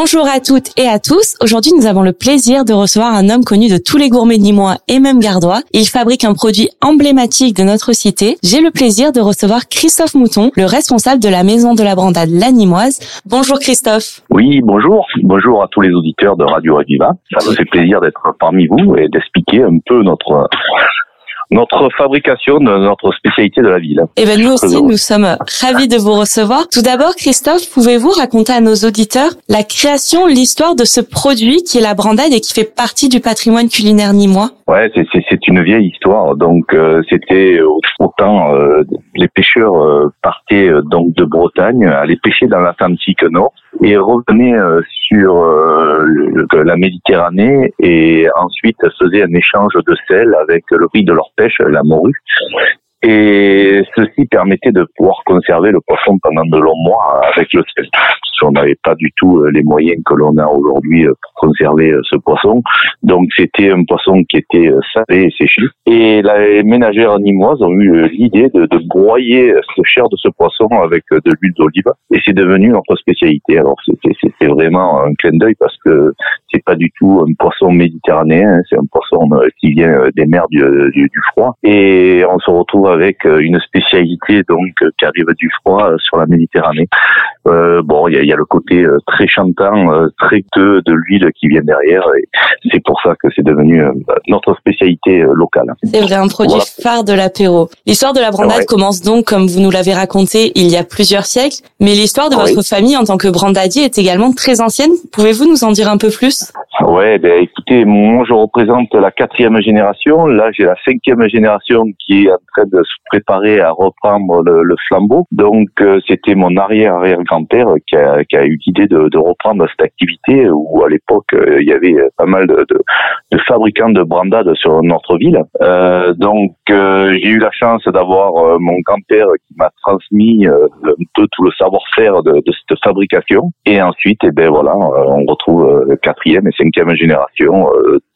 Bonjour à toutes et à tous. Aujourd'hui, nous avons le plaisir de recevoir un homme connu de tous les gourmets nîmois et même gardois. Il fabrique un produit emblématique de notre cité. J'ai le plaisir de recevoir Christophe Mouton, le responsable de la maison de la brandade La Nimoise. Bonjour Christophe. Oui, bonjour. Bonjour à tous les auditeurs de Radio Aviva. Ça me fait plaisir d'être parmi vous et d'expliquer un peu notre notre fabrication, notre spécialité de la ville. Et eh ben nous aussi, nous sommes ravis de vous recevoir. Tout d'abord, Christophe, pouvez-vous raconter à nos auditeurs la création, l'histoire de ce produit qui est la brandade et qui fait partie du patrimoine culinaire nîmois? Ouais, c'est une vieille histoire. Donc euh, c'était autant euh, les pêcheurs euh, partaient donc de Bretagne, allaient pêcher dans l'Atlantique Nord et revenaient sur la Méditerranée et ensuite faisaient un échange de sel avec le prix de leur pêche, la morue. Et ceci permettait de pouvoir conserver le poisson pendant de longs mois avec le sel on n'avait pas du tout euh, les moyens que l'on a aujourd'hui euh, pour conserver euh, ce poisson. Donc c'était un poisson qui était salé et séché. Et les ménagères nimoises ont eu l'idée de, de, broyer ce chair de ce poisson avec de l'huile d'olive. Et c'est devenu notre spécialité. Alors c'était vraiment un clin d'œil parce que c'est pas du tout un poisson méditerranéen, c'est un poisson qui vient des mers du, du, froid. Et on se retrouve avec une spécialité donc qui arrive du froid sur la Méditerranée. Euh, bon, il y a, y a, le côté euh, très chantant, euh, très de, de l'huile qui vient derrière, et c'est pour ça que c'est devenu euh, notre spécialité locale. C'est vrai, un produit phare de l'apéro. L'histoire de la brandade commence donc, comme vous nous l'avez raconté, il y a plusieurs siècles, mais l'histoire de votre famille en tant que brandadier est également très ancienne. Pouvez-vous nous en dire un peu plus? Ouais, ben écoutez, moi je représente la quatrième génération. Là, j'ai la cinquième génération qui est en train de se préparer à reprendre le, flambeau. Donc, c'était mon arrière-arrière-grand-père qui a, qui a eu l'idée de, de, reprendre cette activité où à l'époque euh, il y avait pas mal de, de, de fabricants de brandades sur notre ville. Euh, donc euh, j'ai eu la chance d'avoir euh, mon grand-père qui m'a transmis un peu tout le savoir-faire de, de, cette fabrication. Et ensuite, eh ben voilà, on retrouve quatrième et cinquième génération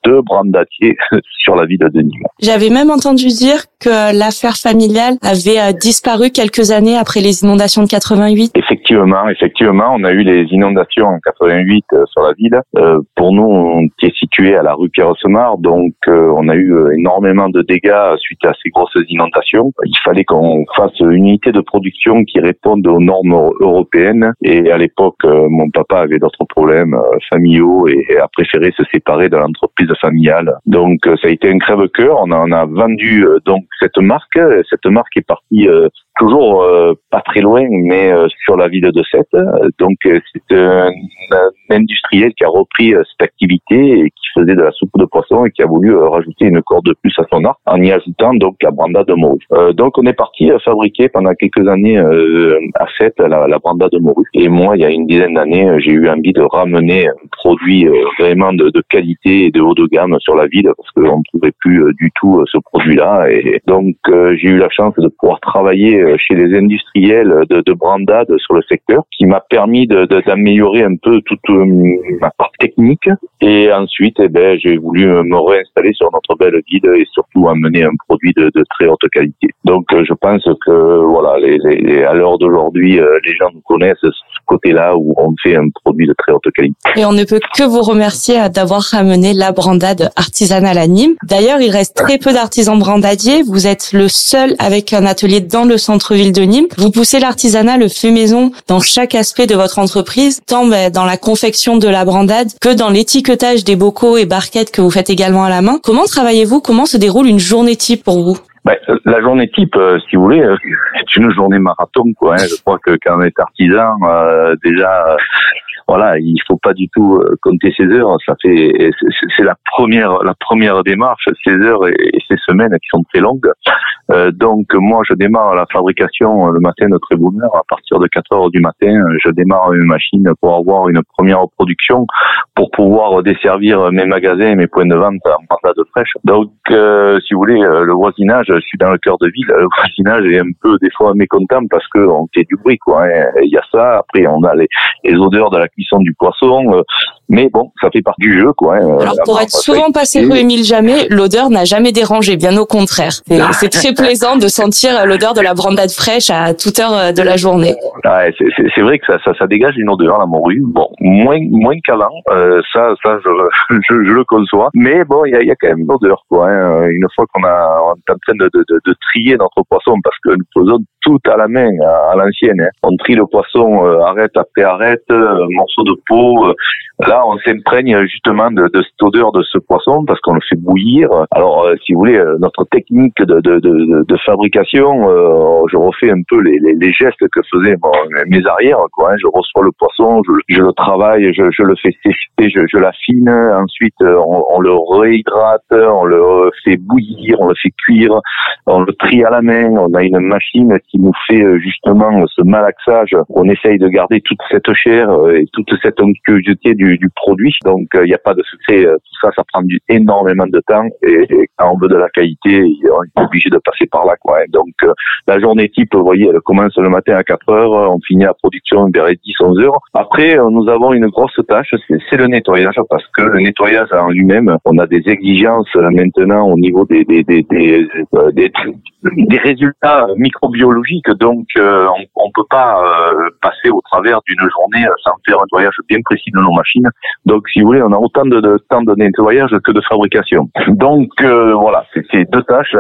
de brandadiers sur la ville de Nîmes. J'avais même entendu dire que l'affaire familiale avait disparu quelques années après les inondations de 88. Effectivement, effectivement, on a eu les inondations en 88 euh, sur la ville. Euh, pour nous, on est situé à la rue Pierre-Semard, donc euh, on a eu énormément de dégâts suite à ces grosses inondations. Il fallait qu'on fasse une unité de production qui réponde aux normes européennes. Et à l'époque, mon papa avait d'autres problèmes familiaux et a préféré se séparer de l'entreprise familiale. Donc ça a été un crève-cœur. On, on a, vendu donc cette marque. Cette marque est partie toujours pas très loin, mais sur la ville de Sète. Donc c'est un, industriel qui a repris euh, cette activité et qui faisait de la soupe de poisson et qui a voulu euh, rajouter une corde de plus à son arc en y ajoutant donc la branda de morue. Euh, donc on est parti fabriquer pendant quelques années à Sète la, la branda de morue. Et moi, il y a une dizaine d'années, j'ai eu envie de ramener un produit vraiment de, de, qualité et de haut de gamme sur la ville parce qu'on ne trouvait plus du tout ce produit-là. Et donc j'ai eu la chance de pouvoir travailler chez les industriels de, de brandade sur le secteur qui m'a permis d'améliorer un peu toute euh, ma part technique. Et ensuite, eh ben, j'ai voulu me réinstaller sur notre belle guide et surtout amener un produit de, très haute qualité. Donc, euh, je pense que voilà, à l'heure d'aujourd'hui, euh, les gens nous connaissent côté-là où on fait un produit de très haute qualité. Et on ne peut que vous remercier d'avoir ramené la brandade artisanale à Nîmes. D'ailleurs, il reste très peu d'artisans brandadiers. Vous êtes le seul avec un atelier dans le centre-ville de Nîmes. Vous poussez l'artisanat, le fait maison dans chaque aspect de votre entreprise, tant ben, dans la confection de la brandade que dans l'étiquetage des bocaux et barquettes que vous faites également à la main. Comment travaillez-vous? Comment se déroule une journée type pour vous? Ben, la journée type, euh, si vous voulez, euh, c'est une journée marathon. Quoi, hein. Je crois que quand on est artisan, euh, déjà, voilà, il faut pas du tout compter ses heures. Ça fait, c'est la première, la première démarche, ces heures et, ces semaines qui sont très longues. donc moi, je démarre la fabrication le matin de très bonne heure. À partir de 4 heures du matin, je démarre une machine pour avoir une première production, pour pouvoir desservir mes magasins et mes points de vente en de fraîche. Donc, si vous voulez, le voisinage, je suis dans le cœur de ville, le voisinage est un peu des fois mécontent parce qu'on fait du bruit, quoi. Hein. Il y a ça. Après, on a les, les odeurs de la cuisson du poisson. Mais bon, ça fait partie du jeu, quoi. Hein. Alors, pour être souvent passé rue Émile Jamais, l'odeur n'a jamais dérangé, bien au contraire. C'est très plaisant de sentir l'odeur de la brandade fraîche à toute heure de la journée. Ouais, c'est vrai que ça, ça, ça, dégage une odeur dans mon rue. Bon, moins, moins qu'avant. Euh, ça, ça, je, je, je, le conçois. Mais bon, il y a, y a, quand même une odeur, quoi. Hein. Une fois qu'on a, on est en train de, de, de, trier notre poisson, parce que nous faisons tout à la main, à, l'ancienne. Hein. On trie le poisson, euh, arrête après arrête, euh, morceau de peau. Euh, là, on s'imprègne justement de, de, cette odeur de ce poisson parce qu'on le fait bouillir. Alors, si vous voulez, notre technique de, de, de, de fabrication, je refais un peu les, les, les gestes que faisaient mes arrières. Quoi, hein. Je reçois le poisson, je, je le travaille, je, je, le fais sécher, je, je l'affine. Ensuite, on, on, le réhydrate, on le fait bouillir, on le fait cuire, on le trie à la main. On a une machine qui nous fait justement ce malaxage. On essaye de garder toute cette chair et toute cette onctuosité du du, produit. Donc il n'y a pas de secret. Euh, tout ça, ça prend énormément de temps et, quand on veut de la qualité, on est obligé de passer par là. Quoi. Donc euh, la journée type, vous voyez, elle commence le matin à 4 heures, on finit la production vers 10-11 heures. Après, euh, nous avons une grosse tâche, c'est le nettoyage parce que le nettoyage en lui-même, on a des exigences maintenant au niveau des des des, des, des, résultats microbiologiques. Donc on, ne peut pas passer au travers d'une journée sans faire un nettoyage bien précis de nos machines donc, si vous voulez, on a autant de, de temps de nettoyage que de fabrication. Donc, euh, voilà, c'est deux tâches.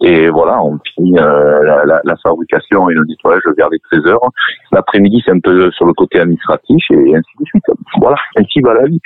Et voilà, on finit euh, la, la, fabrication et le nettoyage vers les 13 heures. L'après-midi, c'est un peu sur le côté administratif et ainsi de suite. Voilà, ainsi va la vie.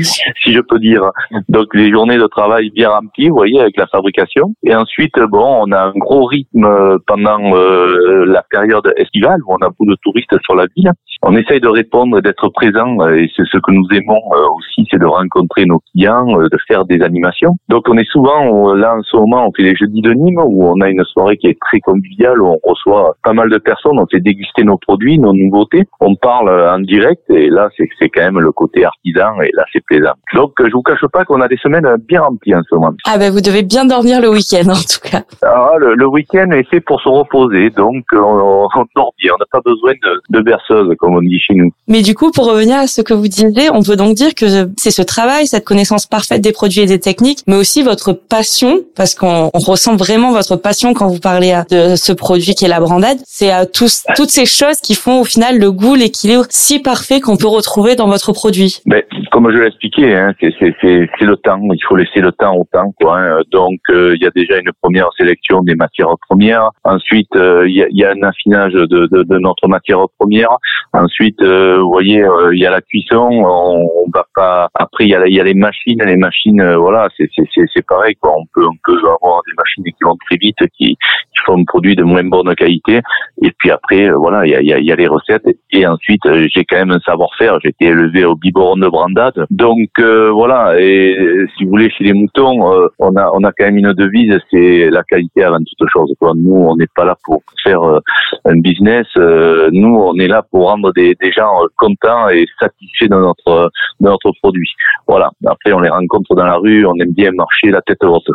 Si je peux dire. Donc les journées de travail bien remplies, vous voyez, avec la fabrication. Et ensuite, bon, on a un gros rythme pendant euh, la période estivale où on a beaucoup de touristes sur la ville. On essaye de répondre d'être présent, et c'est ce que nous aimons euh, aussi, c'est de rencontrer nos clients, euh, de faire des animations. Donc on est souvent, là en ce moment, on fait les jeudis de Nîmes, où on a une soirée qui est très conviviale, où on reçoit pas mal de personnes, on fait déguster nos produits, nos nouveautés, on parle en direct, et là c'est quand même le côté artisan et là c'est plaisant. Donc je vous cache pas qu'on a des semaines bien remplies en ce moment. Ah ben vous devez bien dormir le week-end en tout cas. Ah, le, week-end est fait pour se reposer, donc on, on dort bien, on n'a pas besoin de, de, berceuse comme on dit chez nous. Mais du coup pour revenir à ce que vous disiez, on peut donc dire que c'est ce travail, cette connaissance parfaite des produits et des techniques, mais aussi votre passion, parce qu'on ressent vraiment votre passion quand vous parlez de ce produit qui est la brandade. C'est à tous, toutes ces choses qui font au final le goût, l'équilibre si parfait qu'on peut retrouver dans votre produit. Ben, comme je l'ai expliqué, hein, c'est le temps. Il faut laisser le temps au temps. Quoi, hein. Donc, euh, il y a déjà une première sélection des matières premières. Ensuite, euh, il y, a, y, a, un affinage de, de, de, notre matière première. Ensuite, euh, vous voyez, il y a la cuisson. On, on va pas. Après, il y a, y a les machines. Les machines, voilà, c'est pareil. Quoi. On peut on peut avoir des machines qui vont très vite, qui font produit de moins bonne qualité. Et puis après, voilà, il y a, y a, les recettes. Et ensuite, j'ai quand même un savoir-faire. J'ai été élevé au biberon de Brandade donc euh, voilà, et si vous voulez, chez les moutons, euh, on a on a quand même une devise, c'est la qualité avant toute chose. Nous, on n'est pas là pour faire euh, un business. nous, on est là pour rendre des, des gens contents et satisfaits de notre de notre produit. Voilà. Après, on les rencontre dans la rue, on aime bien marcher la tête haute.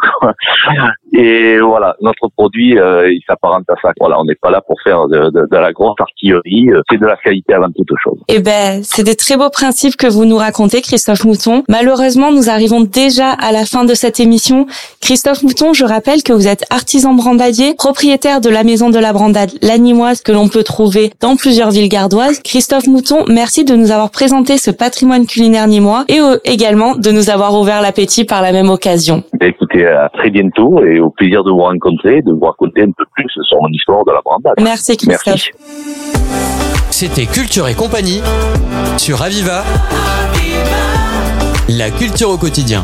Et voilà, notre produit, il s'apparente à ça. Voilà, on n'est pas là pour faire de, de, de la grosse artillerie. C'est de la qualité avant toute chose. Eh ben, c'est des très beaux principes que vous nous racontez. Christophe Mouton. Malheureusement, nous arrivons déjà à la fin de cette émission. Christophe Mouton, je rappelle que vous êtes artisan brandadier, propriétaire de la maison de la brandade L'Animoise que l'on peut trouver dans plusieurs villes gardoises. Christophe Mouton, merci de nous avoir présenté ce patrimoine culinaire nîmois et également de nous avoir ouvert l'appétit par la même occasion. Ben, écoutez, à très bientôt et au plaisir de vous rencontrer, de vous raconter un peu plus sur mon histoire de la brandade. Merci Christophe. C'était Culture et compagnie sur Aviva. La culture au quotidien.